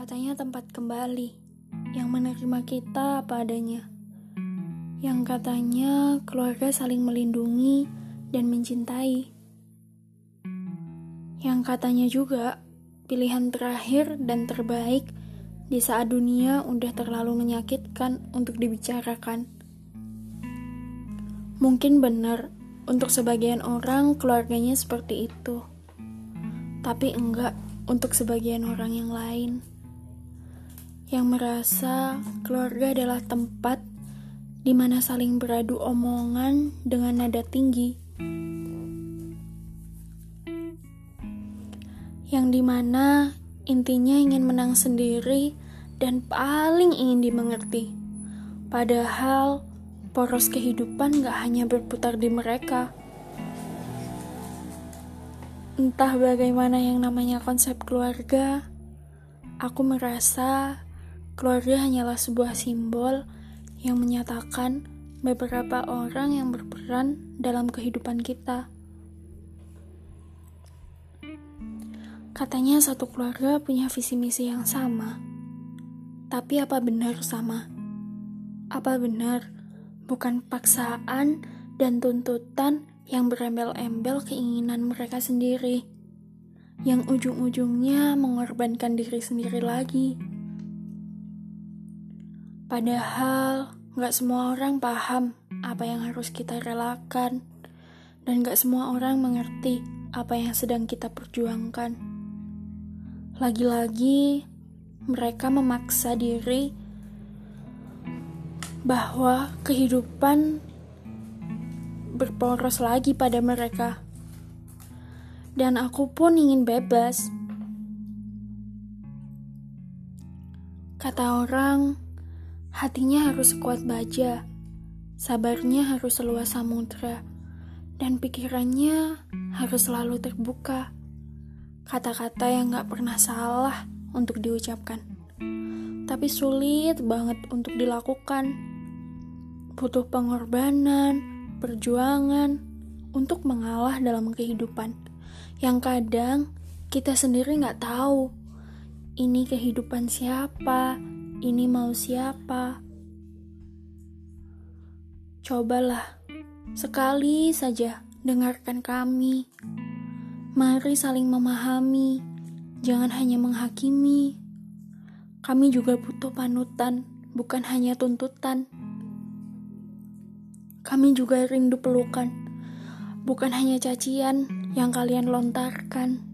katanya tempat kembali yang menerima kita apa adanya. Yang katanya keluarga saling melindungi dan mencintai. Yang katanya juga pilihan terakhir dan terbaik di saat dunia udah terlalu menyakitkan untuk dibicarakan. Mungkin benar untuk sebagian orang keluarganya seperti itu. Tapi enggak untuk sebagian orang yang lain yang merasa keluarga adalah tempat di mana saling beradu omongan dengan nada tinggi, yang di mana intinya ingin menang sendiri dan paling ingin dimengerti. Padahal poros kehidupan gak hanya berputar di mereka. Entah bagaimana yang namanya konsep keluarga, aku merasa keluarga hanyalah sebuah simbol yang menyatakan beberapa orang yang berperan dalam kehidupan kita. Katanya satu keluarga punya visi misi yang sama. Tapi apa benar sama? Apa benar bukan paksaan dan tuntutan yang berembel-embel keinginan mereka sendiri, yang ujung-ujungnya mengorbankan diri sendiri lagi. Padahal gak semua orang paham apa yang harus kita relakan, dan gak semua orang mengerti apa yang sedang kita perjuangkan. Lagi-lagi, mereka memaksa diri bahwa kehidupan berporos lagi pada mereka. Dan aku pun ingin bebas. Kata orang, hatinya harus kuat baja, sabarnya harus seluas samudra, dan pikirannya harus selalu terbuka. Kata-kata yang gak pernah salah untuk diucapkan, tapi sulit banget untuk dilakukan. Butuh pengorbanan, perjuangan untuk mengalah dalam kehidupan yang kadang kita sendiri nggak tahu ini kehidupan siapa, ini mau siapa. Cobalah sekali saja dengarkan kami. Mari saling memahami, jangan hanya menghakimi. Kami juga butuh panutan, bukan hanya tuntutan. Kami juga rindu pelukan, bukan hanya cacian yang kalian lontarkan.